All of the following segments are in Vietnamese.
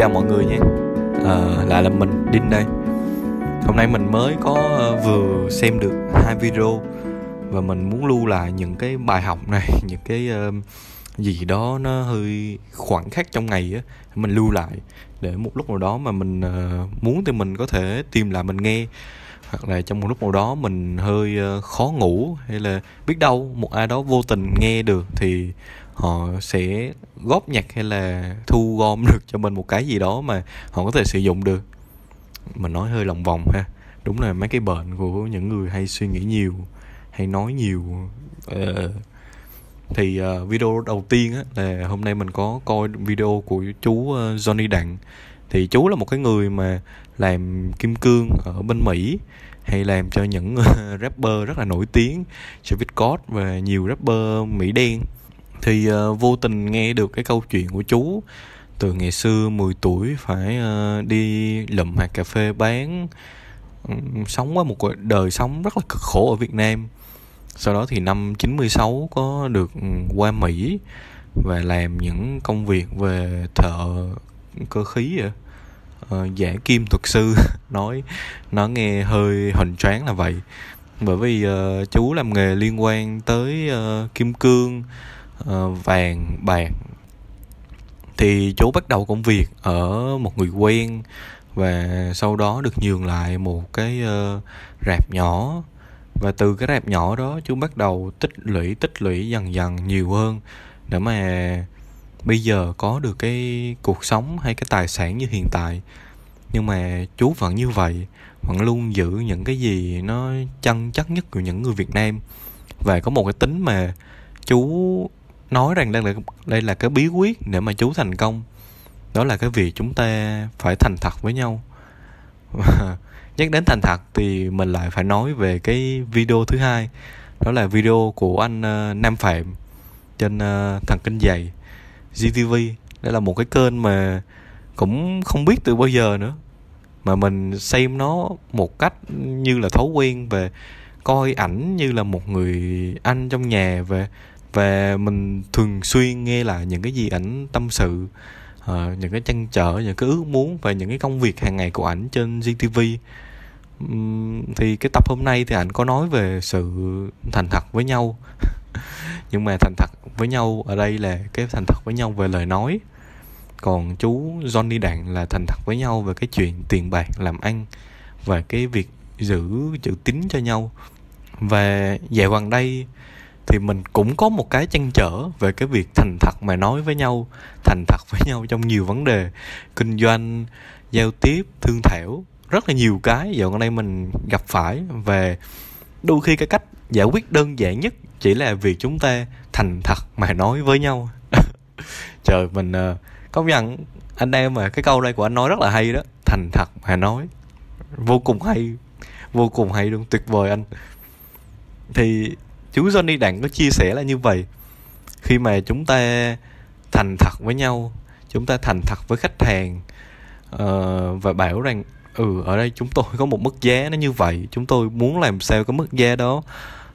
chào mọi người nhé. Ờ, à, Lại là mình, Đinh đây. Hôm nay mình mới có ờ, vừa xem được hai video Và mình muốn lưu lại những cái bài học này Những cái uh, gì đó nó hơi khoảng khắc trong ngày á Mình lưu lại. Để một lúc nào đó mà mình uh, muốn thì mình có thể tìm lại mình nghe. Hoặc là trong một lúc nào đó mình hơi khó ngủ hay là biết đâu một ai đó vô tình nghe được thì họ sẽ góp nhặt hay là thu gom được cho mình một cái gì đó mà họ có thể sử dụng được. Mình nói hơi lòng vòng ha. Đúng là mấy cái bệnh của những người hay suy nghĩ nhiều hay nói nhiều. Uh, thì uh, video đầu tiên á là hôm nay mình có coi video của chú uh, Johnny Đặng. Thì chú là một cái người mà làm kim cương ở bên Mỹ hay làm cho những rapper rất là nổi tiếng Travis Scott và nhiều rapper Mỹ đen thì uh, vô tình nghe được cái câu chuyện của chú. Từ ngày xưa 10 tuổi phải uh, đi lượm hạt cà phê bán um, sống qua một đời sống rất là cực khổ ở Việt Nam. Sau đó thì năm 96 có được ừ, qua Mỹ và làm những công việc về thợ cơ khí vậy uh, ờ, giả kim thuật sư nói nó nghe hơi hình tráng là vậy. Bởi vì uh, chú làm nghề liên quan tới uh, kim cương uh, vàng bạc. Thì chú bắt đầu công việc ở một người quen và sau đó được nhường lại một cái uh, rạp nhỏ. Và từ cái rạp nhỏ đó chú bắt đầu tích lũy tích lũy dần dần nhiều hơn để mà bây giờ có được cái cuộc sống hay cái tài sản như hiện tại. Nhưng mà chú vẫn như vậy vẫn luôn giữ những cái gì nó chân chất nhất của những người Việt Nam. Và có một cái tính mà chú nói rằng đây là đây là cái bí quyết để mà chú thành công. Đó là cái việc chúng ta phải thành thật với nhau. Nhắc đến thành thật thì mình lại phải nói về cái video thứ hai. Đó là video của anh uh, Nam Phạm trên uh, thần kinh dày GTV đây là một cái kênh mà cũng không biết từ bao giờ nữa mà mình xem nó một cách như là thói quen về coi ảnh như là một người anh trong nhà về và mình thường xuyên nghe lại những cái gì ảnh tâm sự uh, những cái trăn trở những cái ước muốn và những cái công việc hàng ngày của ảnh trên GTV um, thì cái tập hôm nay thì ảnh có nói về sự thành thật với nhau. Nhưng mà thành thật với nhau ở đây là cái thành thật với nhau về lời nói. Còn chú Johnny đạn là thành thật với nhau về cái chuyện tiền bạc làm ăn và cái việc giữ chữ tín cho nhau. Và dạo gần đây thì mình cũng có một cái chăn trở về cái việc thành thật mà nói với nhau thành thật với nhau trong nhiều vấn đề. Kinh doanh giao tiếp thương thảo rất là nhiều cái dạo gần đây mình gặp phải về đôi khi cái cách giải quyết đơn giản nhất chỉ là việc chúng ta thành thật mà nói với nhau. Trời mình uh, công nhận anh em mà cái câu đây của anh nói rất là hay đó. Thành thật mà nói. Vô cùng hay. Vô cùng hay luôn tuyệt vời anh. Thì chú Johnny Đặng có chia sẻ là như vậy. Khi mà chúng ta thành thật với nhau chúng ta thành thật với khách hàng uh, và bảo rằng ừ ở đây chúng tôi có một mức giá nó như vậy chúng tôi muốn làm sao cái mức giá đó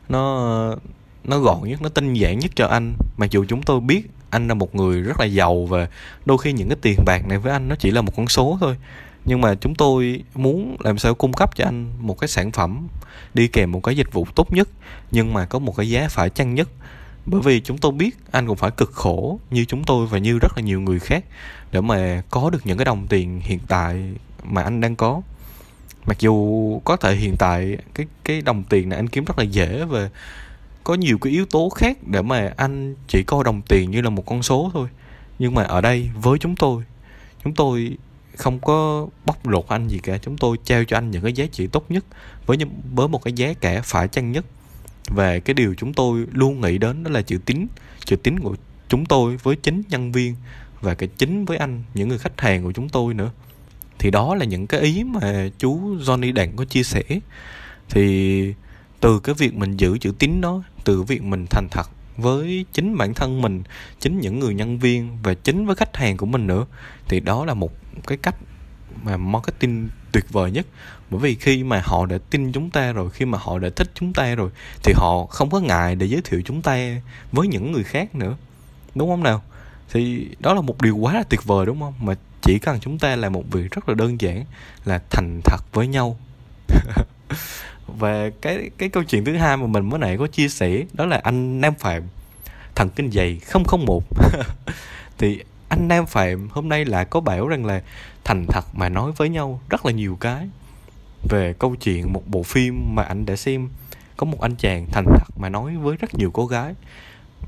nó nó gọn nhất nó tinh giản nhất cho anh. Mặc dù chúng tôi biết anh là một người rất là giàu và đôi khi những cái tiền bạc này với anh nó chỉ là một con số thôi nhưng mà chúng tôi muốn làm sao cung cấp cho anh một cái sản phẩm đi kèm một cái dịch vụ tốt nhất, nhưng mà có một cái giá phải chăng nhất. Bởi vì chúng tôi biết anh cũng phải cực khổ như chúng tôi và như rất là nhiều người khác để mà có được những cái đồng tiền hiện tại mà anh đang có. Mặc dù có thể hiện tại cái cái đồng tiền này anh kiếm rất là dễ và có nhiều cái yếu tố khác để mà anh chỉ coi đồng tiền như là một con số thôi. Nhưng mà ở đây, với chúng tôi chúng tôi không có bóc lột anh gì cả. Chúng tôi trao cho anh những cái giá trị tốt nhất với những, với một cái giá cả phải chăng nhất. Và cái điều chúng tôi luôn nghĩ đến đó là chữ tín chữ tín của chúng tôi với chính nhân viên và cái chính với anh, những người khách hàng của chúng tôi nữa. Thì đó là những cái ý mà chú Johnny Đặng có chia sẻ. Thì từ cái việc mình giữ chữ tín đó, từ việc mình thành thật với chính bản thân mình, chính những người nhân viên và chính với khách hàng của mình nữa, thì đó là một cái cách mà marketing tuyệt vời nhất. Bởi vì khi mà họ đã tin chúng ta rồi, khi mà họ đã thích chúng ta rồi, thì họ không có ngại để giới thiệu chúng ta với những người khác nữa. Đúng không nào? Thì đó là một điều quá là tuyệt vời, đúng không? Mà chỉ cần chúng ta làm một việc rất là đơn giản là thành thật với nhau. và cái cái câu chuyện thứ hai mà mình mới nãy có chia sẻ, đó là anh Nam Phạm, thần kinh dày 001 thì anh Nam Phạm hôm nay lại có bảo rằng là thành thật mà nói với nhau rất là nhiều cái về câu chuyện một bộ phim mà anh đã xem. Có một anh chàng thành thật mà nói với rất nhiều cô gái.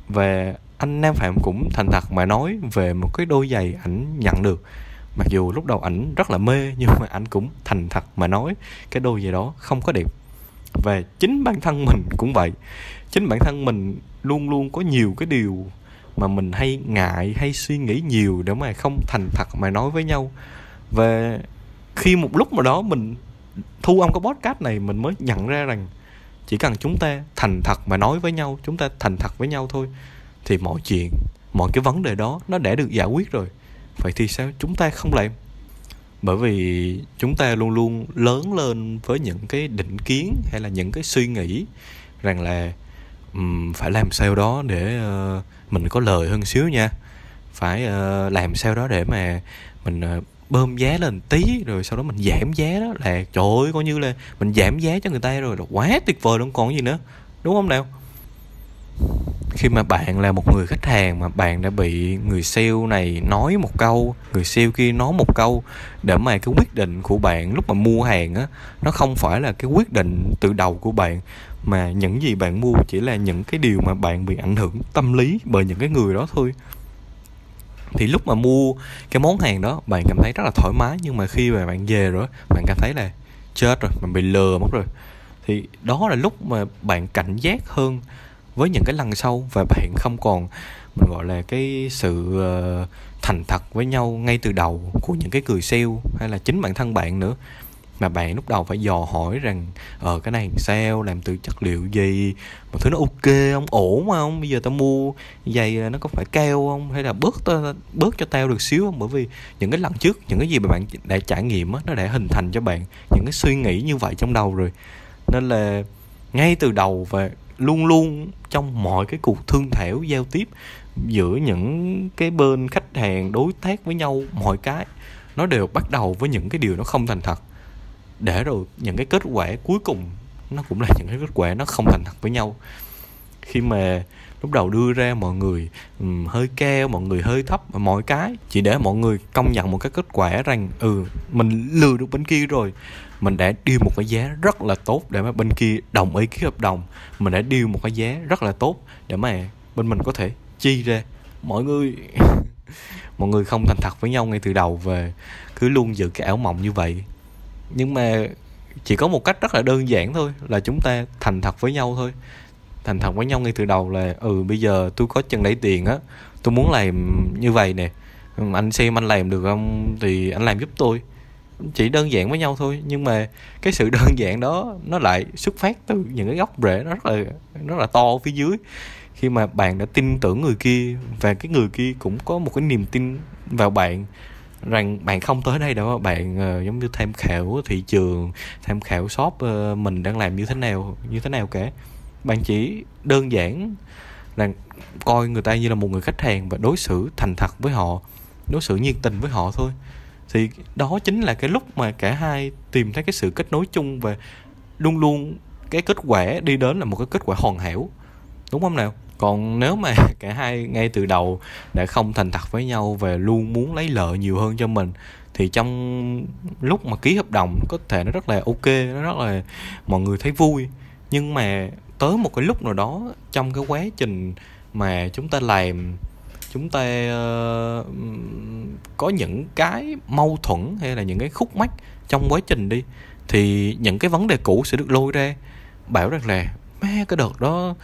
Và anh Nam Phạm cũng thành thật mà nói về một cái đôi giày ảnh nhận được. Mặc dù lúc đầu ảnh rất là mê, nhưng mà anh cũng thành thật mà nói cái đôi giày đó không có đẹp về chính bản thân mình cũng vậy. Chính bản thân mình luôn luôn có nhiều cái điều mà mình hay ngại, hay suy nghĩ nhiều để mà không thành thật mà nói với nhau. Và khi một lúc mà đó mình thu âm cái podcast này, mình mới nhận ra rằng chỉ cần chúng ta thành thật mà nói với nhau, chúng ta thành thật với nhau thôi, thì mọi chuyện, mọi cái vấn đề đó nó đã được giải quyết rồi. Vậy thì sao? Chúng ta không làm bởi vì chúng ta luôn luôn lớn lên với những cái định kiến hay là những cái suy nghĩ rằng là um, phải làm sao đó để uh, mình có lời hơn xíu nha. Phải uh, làm sao đó để mà mình uh, bơm giá lên tí rồi sau đó mình giảm giá đó là trời ơi coi như là mình giảm giá cho người ta rồi là quá tuyệt vời luôn. Còn gì nữa? Đúng không nào? Khi mà bạn là một người khách hàng mà bạn đã bị người sale này nói một câu, người sale kia nói một câu để mà cái quyết định của bạn lúc mà mua hàng á, nó không phải là cái quyết định từ đầu của bạn, mà những gì bạn mua chỉ là những cái điều mà bạn bị ảnh hưởng tâm lý bởi những cái người đó thôi. Thì lúc mà mua cái món hàng đó, bạn cảm thấy rất là thoải mái, nhưng mà khi mà bạn về rồi bạn cảm thấy là chết rồi, mình bị lừa mất rồi. Thì đó là lúc mà bạn cảnh giác hơn với những cái lần sau và bạn không còn, mình gọi là cái sự ờ, thành thật với nhau ngay từ đầu của những cái người sale hay là chính bản thân bạn nữa. Mà bạn lúc đầu phải dò hỏi rằng ờ cái này sao? Làm từ chất liệu gì? Một thứ nó ok không? Ổn không? Bây giờ tao mua giày ờ, nó có phải keo không? Hay là bớt tao, bớt cho tao được xíu không? Bởi vì những cái lần trước, những cái gì mà bạn đã trải nghiệm á, nó đã hình thành cho bạn những cái suy nghĩ như vậy trong đầu rồi. Nên là ngay từ đầu và luôn luôn trong mọi cái cuộc thương thảo giao tiếp giữa những cái bên khách hàng đối tác với nhau, mọi cái, nó đều bắt đầu với những cái điều nó không thành thật. Để rồi những cái kết quả cuối cùng nó cũng là những cái kết quả nó không thành thật với nhau. Khi mà lúc đầu đưa ra mọi người um, hơi cao mọi người hơi thấp và mọi cái chỉ để mọi người công nhận một cái kết quả rằng ừ mình lừa được bên kia rồi. Mình đã điều một cái giá rất là tốt để mà bên kia đồng ý ký hợp đồng. Mình đã điều một cái giá rất là tốt để mà bên mình có thể chi ra. Mọi người mọi người không thành thật với nhau ngay từ đầu về cứ luôn giữ cái ảo mộng như vậy. Nhưng mà chỉ có một cách rất là đơn giản thôi là chúng ta thành thật với nhau thôi thành thật với nhau ngay từ đầu là ừ bây giờ tôi có chân lấy tiền á tôi muốn làm như vậy nè. Ừ, anh xem anh làm được không? Thì anh làm giúp tôi. Chỉ đơn giản với nhau thôi nhưng mà cái sự đơn giản đó nó lại xuất phát từ những cái gốc rễ nó rất là rất là to phía dưới. Khi mà bạn đã tin tưởng người kia và cái người kia cũng có một cái niềm tin vào bạn rằng bạn không tới đây đâu bạn uh, giống như tham khảo thị trường tham khảo shop uh, mình đang làm như thế nào như thế nào cả bạn chỉ đơn giản là coi người ta như là một người khách hàng và đối xử thành thật với họ, đối xử nhiệt tình với họ thôi. Thì đó chính là cái lúc mà cả hai tìm thấy cái sự kết nối chung và luôn luôn cái kết quả đi đến là một cái kết quả hoàn hảo. Đúng không nào? Còn nếu mà cả hai ngay từ đầu đã không thành thật với nhau và luôn muốn lấy lợi nhiều hơn cho mình, thì trong lúc mà ký hợp đồng, có thể nó rất là ok, nó rất là mọi người thấy vui. Nhưng mà tới một cái lúc nào đó trong cái quá trình mà chúng ta làm chúng ta uh, có những cái mâu thuẫn hay là những cái khúc mắc trong quá trình đi thì những cái vấn đề cũ sẽ được lôi ra bảo rằng là má cái đợt đó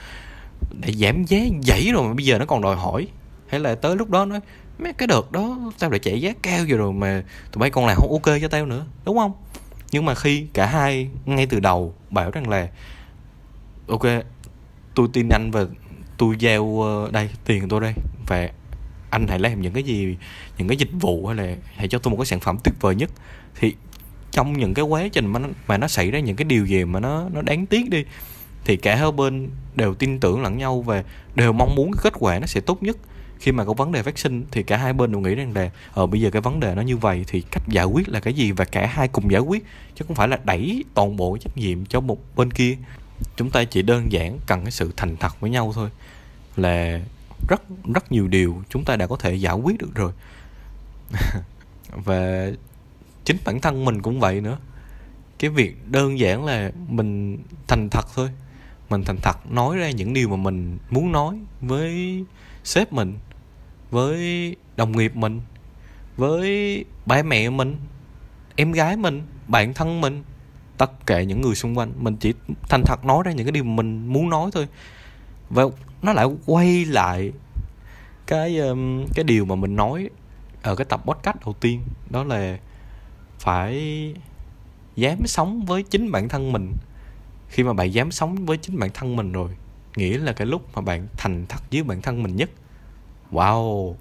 để giảm giá dãy rồi mà bây giờ nó còn đòi hỏi. Hay là tới lúc đó nói mấy cái đợt đó tao lại chạy giá cao rồi rồi mà tụi bay còn làm không ok cho tao nữa. Đúng không? Nhưng mà khi cả hai ngay từ đầu bảo rằng là ok tôi tin anh và tôi giao ờ, đây tiền tôi đây. Và anh hãy làm những cái gì những cái dịch vụ hay là hãy cho tôi một cái sản phẩm tuyệt vời nhất. Thì trong những cái quá trình mà nó, mà nó xảy ra những cái điều gì mà nó nó đáng tiếc đi thì cả hai bên đều tin tưởng lẫn nhau và đều mong muốn cái kết quả nó sẽ tốt nhất. Khi mà có vấn đề phát sinh thì cả hai bên đều nghĩ rằng là ở bây giờ cái vấn đề nó như vậy thì cách giải quyết là cái gì và cả hai cùng giải quyết chứ không phải là đẩy toàn bộ trách nhiệm cho một bên kia chúng ta chỉ đơn giản cần cái sự thành thật với nhau thôi, là rất rất nhiều điều chúng ta đã có thể giải quyết được rồi. Và chính bản thân mình cũng vậy nữa. Cái việc đơn giản là mình thành thật thôi. Mình thành thật nói ra những điều mà mình muốn nói với sếp mình, với đồng nghiệp mình, với ba mẹ mình, em gái mình, bạn thân mình tất cả những người xung quanh. Mình chỉ thành thật nói ra những cái điều mình muốn nói thôi. Và nó lại quay lại cái um, cái điều mà mình nói ở cái tập podcast đầu tiên. Đó là phải dám sống với chính bản thân mình. Khi mà bạn dám sống với chính bản thân mình rồi nghĩa là cái lúc mà bạn thành thật với bản thân mình nhất. Wow!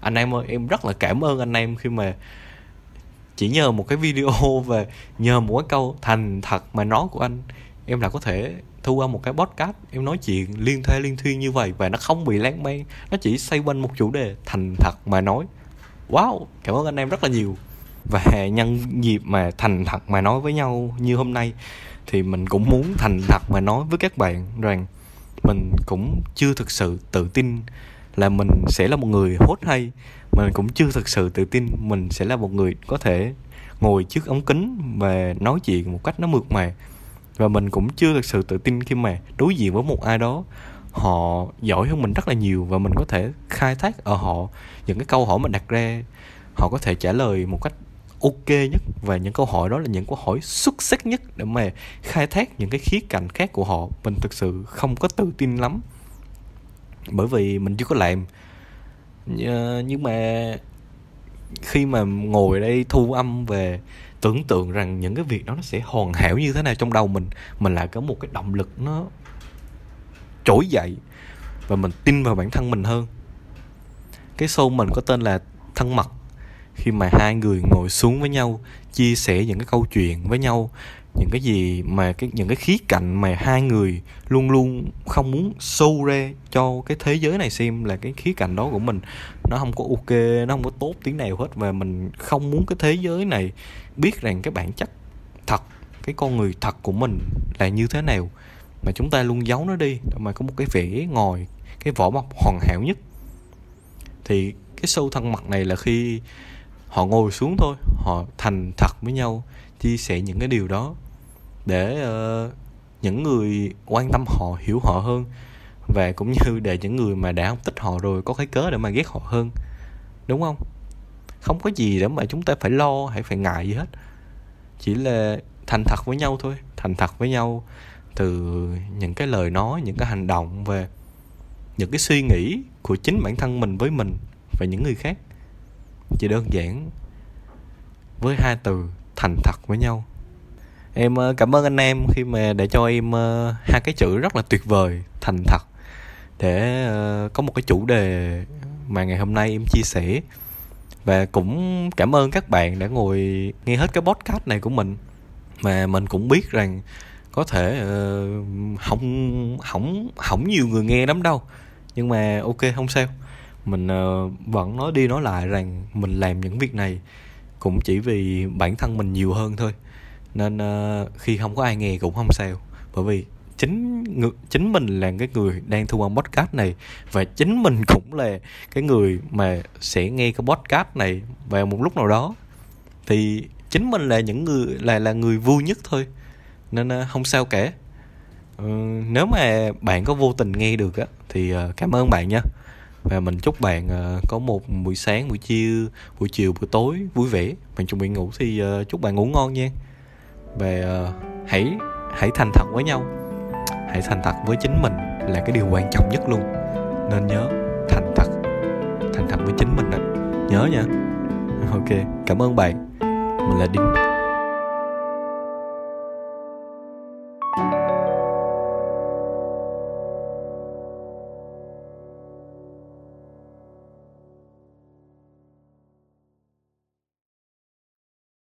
Anh em ơi em rất là cảm ơn anh em khi mà chỉ nhờ một cái video về, nhờ một cái câu thành thật mà nói của anh, em đã có thể thu qua một cái podcast, em nói chuyện liên thê liên thuyên như vậy và nó không bị lãng man nó chỉ xoay quanh một chủ đề thành thật mà nói. Wow, cảm ơn anh em rất là nhiều. Và nhân dịp mà thành thật mà nói với nhau như hôm nay, thì mình cũng muốn thành thật mà nói với các bạn rằng mình cũng chưa thực sự tự tin là mình sẽ là một người hốt hay mình cũng chưa thực sự tự tin mình sẽ là một người có thể ngồi trước ống kính và nói chuyện một cách nó mượt mà. Và mình cũng chưa thực sự tự tin khi mà đối diện với một ai đó. Họ giỏi hơn mình rất là nhiều và mình có thể khai thác ở họ những cái câu hỏi mình đặt ra. Họ có thể trả lời một cách ok nhất và những câu hỏi đó là những câu hỏi xuất sắc nhất để mà khai thác những cái khía cạnh khác của họ. Mình thực sự không có tự tin lắm. Bởi vì mình chưa có làm. Ờ, nhưng mà khi mà ngồi đây thu âm về, tưởng tượng rằng những cái việc đó nó sẽ hoàn hảo như thế nào trong đầu mình mình lại có một cái động lực nó trỗi dậy và mình tin vào bản thân mình hơn. Cái show mình có tên là thân mật. Khi mà hai người ngồi xuống với nhau, chia sẻ những cái câu chuyện với nhau những cái gì mà cái, những cái khía cạnh mà hai người luôn luôn không muốn show ra cho cái thế giới này xem là cái khía cạnh đó của mình, nó không có ok, nó không có tốt tiếng nào hết và mình không muốn cái thế giới này biết rằng cái bản chất thật, cái con người thật của mình là như thế nào. Mà chúng ta luôn giấu nó đi, mà có một cái vẻ ngồi, cái vỏ bọc hoàn hảo nhất. Thì cái sâu thân mật này là khi họ ngồi xuống thôi, họ thành thật với nhau, chia sẻ những cái điều đó để uh, những người quan tâm họ hiểu họ hơn và cũng như để những người mà đã không thích họ rồi có cái cớ để mà ghét họ hơn đúng không? Không có gì để mà chúng ta phải lo hay phải ngại gì hết. Chỉ là thành thật với nhau thôi thành thật với nhau từ những cái lời nói những cái hành động về những cái suy nghĩ của chính bản thân mình với mình và những người khác. Chỉ đơn giản với hai từ thành thật với nhau em ờ, cảm ơn anh em khi mà để cho em ờ, hai cái chữ rất là tuyệt vời thành thật. Để ờ, có một cái chủ đề mà ngày hôm nay em chia sẻ. Và cũng cảm ơn các bạn đã ngồi nghe hết cái podcast này của mình. Mà mình cũng biết rằng có thể uh, không không không nhiều người nghe lắm đâu. Nhưng mà ok không sao. Mình uh, vẫn nói đi nói lại rằng mình làm những việc này cũng chỉ vì bản thân mình nhiều hơn thôi nên uh, khi không có ai nghe cũng không sao. Bởi vì chính người, chính mình là cái người đang thu âm podcast này và chính mình cũng là cái người mà sẽ nghe cái podcast này vào một lúc nào đó. Thì chính mình là những người là là người vui nhất thôi. Nên uh, không sao cả. Uh, nếu mà bạn có vô tình nghe được á thì uh, cảm ơn bạn nha. Và mình chúc bạn uh, có một buổi sáng buổi chiều buổi chiều buổi tối vui vẻ. Mình chuẩn bị ngủ thì uh, chúc bạn ngủ ngon nha về uh, hãy hãy thành thật với nhau. Hãy thành thật với chính mình là cái điều quan trọng nhất luôn. Nên nhớ thành thật thành thật với chính mình đó. Nhớ nha. Ok cảm ơn bạn. Mình là đinh.